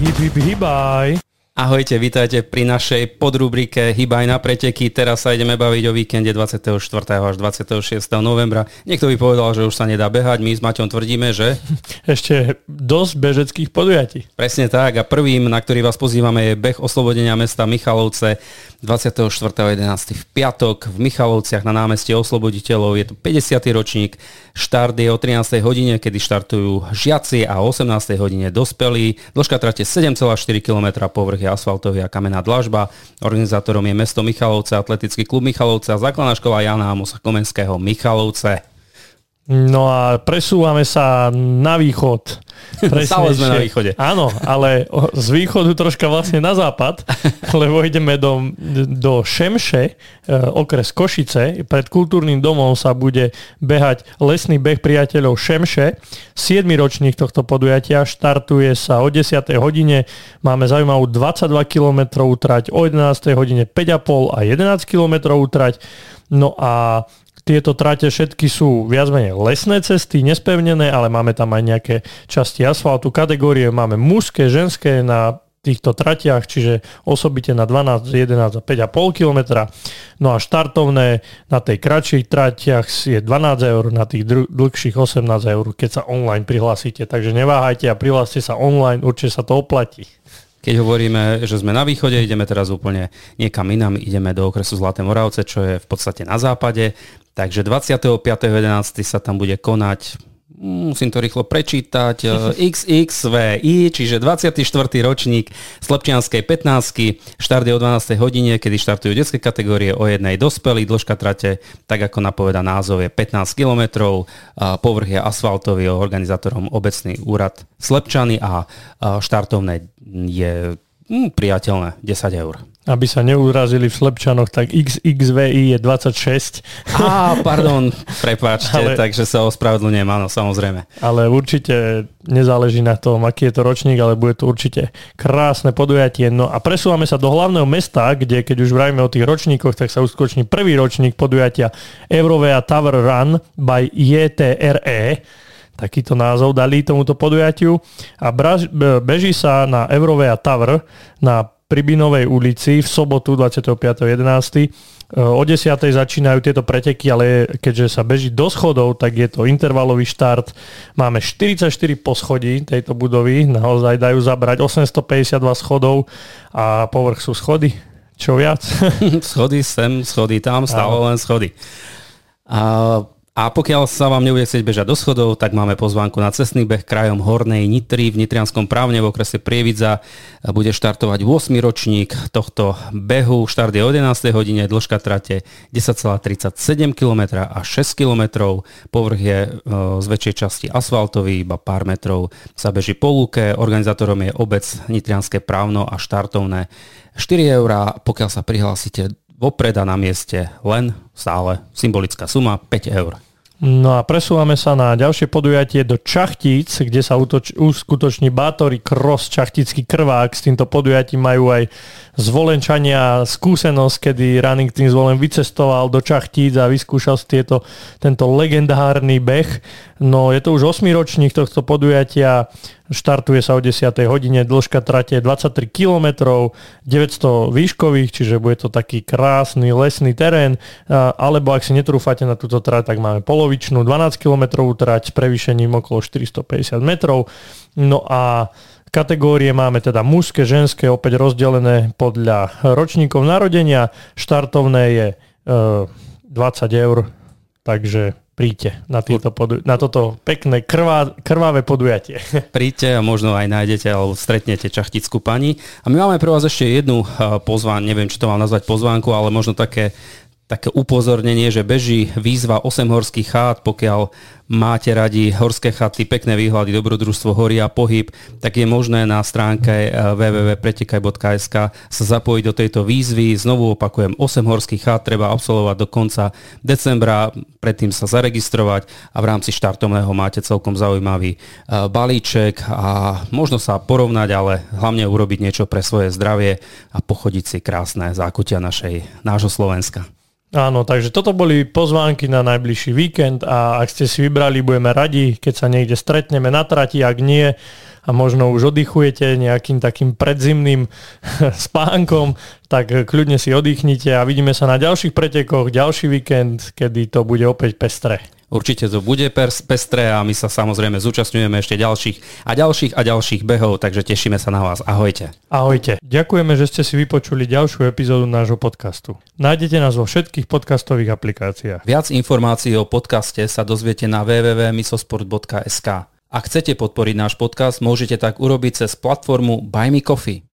Heep, heep, heep, bye. Ahojte, vítajte pri našej podrubrike Hybaj na preteky. Teraz sa ideme baviť o víkende 24. až 26. novembra. Niekto by povedal, že už sa nedá behať, my s Maťom tvrdíme, že... Ešte dosť bežeckých podujatí. Presne tak a prvým, na ktorý vás pozývame je beh oslobodenia mesta Michalovce 24.11. v piatok v Michalovciach na námestí osloboditeľov. Je to 50. ročník, štart je o 13. hodine, kedy štartujú žiaci a o 18. hodine dospelí. Dĺžka trate 7,4 km, povrch asfaltový a kamená dlažba. Organizátorom je mesto Michalovce, atletický klub Michalovce a základná škola Jana Amosa Komenského Michalovce. No a presúvame sa na východ. Stále sme na východe. Áno, ale z východu troška vlastne na západ, lebo ideme do, do Šemše, e, okres Košice. Pred kultúrnym domom sa bude behať lesný beh priateľov Šemše. 7. ročník tohto podujatia štartuje sa o 10. hodine. Máme zaujímavú 22 km trať, o 11. hodine 5,5 a 11 km trať. No a tieto trate všetky sú viac menej lesné cesty, nespevnené, ale máme tam aj nejaké časti asfaltu. Kategórie máme mužské, ženské na týchto tratiach, čiže osobite na 12, 11 a 5,5 km. No a štartovné na tej kratších tratiach je 12 eur, na tých dlhších 18 eur, keď sa online prihlásite. Takže neváhajte a prihláste sa online, určite sa to oplatí. Keď hovoríme, že sme na východe, ideme teraz úplne niekam inam, ideme do okresu Zlaté Moravce, čo je v podstate na západe. Takže 25.11. sa tam bude konať musím to rýchlo prečítať, XXVI, čiže 24. ročník Slepčianskej 15. Štart je o 12. hodine, kedy štartujú detské kategórie o jednej dospelí. Dĺžka trate, tak ako napoveda názov, je 15 km. Povrch je asfaltový, organizátorom obecný úrad Slepčany a štartovné je hm, priateľné 10 eur aby sa neurazili v Slepčanoch, tak XXVI je 26. Á, pardon, prepáčte, ale, takže sa ospravedlňujem, áno, samozrejme. Ale určite nezáleží na tom, aký je to ročník, ale bude to určite krásne podujatie. No a presúvame sa do hlavného mesta, kde keď už vravíme o tých ročníkoch, tak sa uskutoční prvý ročník podujatia Eurovea Tower Run by JTRE takýto názov dali tomuto podujatiu a beží sa na Eurovea Tower na pri Binovej ulici v sobotu 25.11. O 10. začínajú tieto preteky, ale keďže sa beží do schodov, tak je to intervalový štart. Máme 44 poschodí tejto budovy, naozaj dajú zabrať 852 schodov a povrch sú schody. Čo viac? schody sem, schody tam, stále len schody. A a pokiaľ sa vám nebude chcieť bežať do schodov, tak máme pozvánku na cestný beh krajom Hornej Nitry v Nitrianskom právne v okrese Prievidza. Bude štartovať 8. ročník tohto behu. Štart je o 11. hodine, dĺžka trate 10,37 km a 6 km. Povrch je e, z väčšej časti asfaltový, iba pár metrov sa beží po lúke. Organizátorom je obec Nitrianské právno a štartovné 4 eurá, pokiaľ sa prihlásite vopred a na mieste len stále symbolická suma 5 eur. No a presúvame sa na ďalšie podujatie do Čachtíc, kde sa utoč, uskutoční Bátory Cross Čachtický krvák. S týmto podujatím majú aj zvolenčania skúsenosť, kedy Running Team zvolen vycestoval do Čachtíc a vyskúšal tieto, tento legendárny beh. No je to už 8 ročník tohto podujatia. Štartuje sa o 10. hodine, dĺžka trate 23 km, 900 výškových, čiže bude to taký krásny lesný terén, alebo ak si netrúfate na túto trať, tak máme polovičnú 12 km trať s prevýšením okolo 450 metrov. No a Kategórie máme teda mužské, ženské, opäť rozdelené podľa ročníkov narodenia. Štartovné je e, 20 eur, takže príďte na, podu- na toto pekné krvá, krvavé podujatie. Príďte a možno aj nájdete alebo stretnete čachtickú pani. A my máme pre vás ešte jednu pozván, neviem, či to mám nazvať pozvánku, ale možno také také upozornenie, že beží výzva 8 horských chát, pokiaľ máte radi horské chaty, pekné výhľady, dobrodružstvo, hory a pohyb, tak je možné na stránke eh, www.pretekaj.sk sa zapojiť do tejto výzvy. Znovu opakujem, 8 horských chát treba absolvovať do konca decembra, predtým sa zaregistrovať a v rámci štartovného máte celkom zaujímavý eh, balíček a možno sa porovnať, ale hlavne urobiť niečo pre svoje zdravie a pochodiť si krásne zákutia našej, nášho Slovenska. Áno, takže toto boli pozvánky na najbližší víkend a ak ste si vybrali, budeme radi, keď sa niekde stretneme na trati, ak nie, a možno už oddychujete nejakým takým predzimným spánkom, tak kľudne si oddychnite a vidíme sa na ďalších pretekoch, ďalší víkend, kedy to bude opäť pestré. Určite to bude pestré a my sa samozrejme zúčastňujeme ešte ďalších a ďalších a ďalších behov, takže tešíme sa na vás. Ahojte. Ahojte. Ďakujeme, že ste si vypočuli ďalšiu epizódu nášho podcastu. Nájdete nás vo všetkých podcastových aplikáciách. Viac informácií o podcaste sa dozviete na www.misosport.sk. Ak chcete podporiť náš podcast, môžete tak urobiť cez platformu Buy Me Coffee.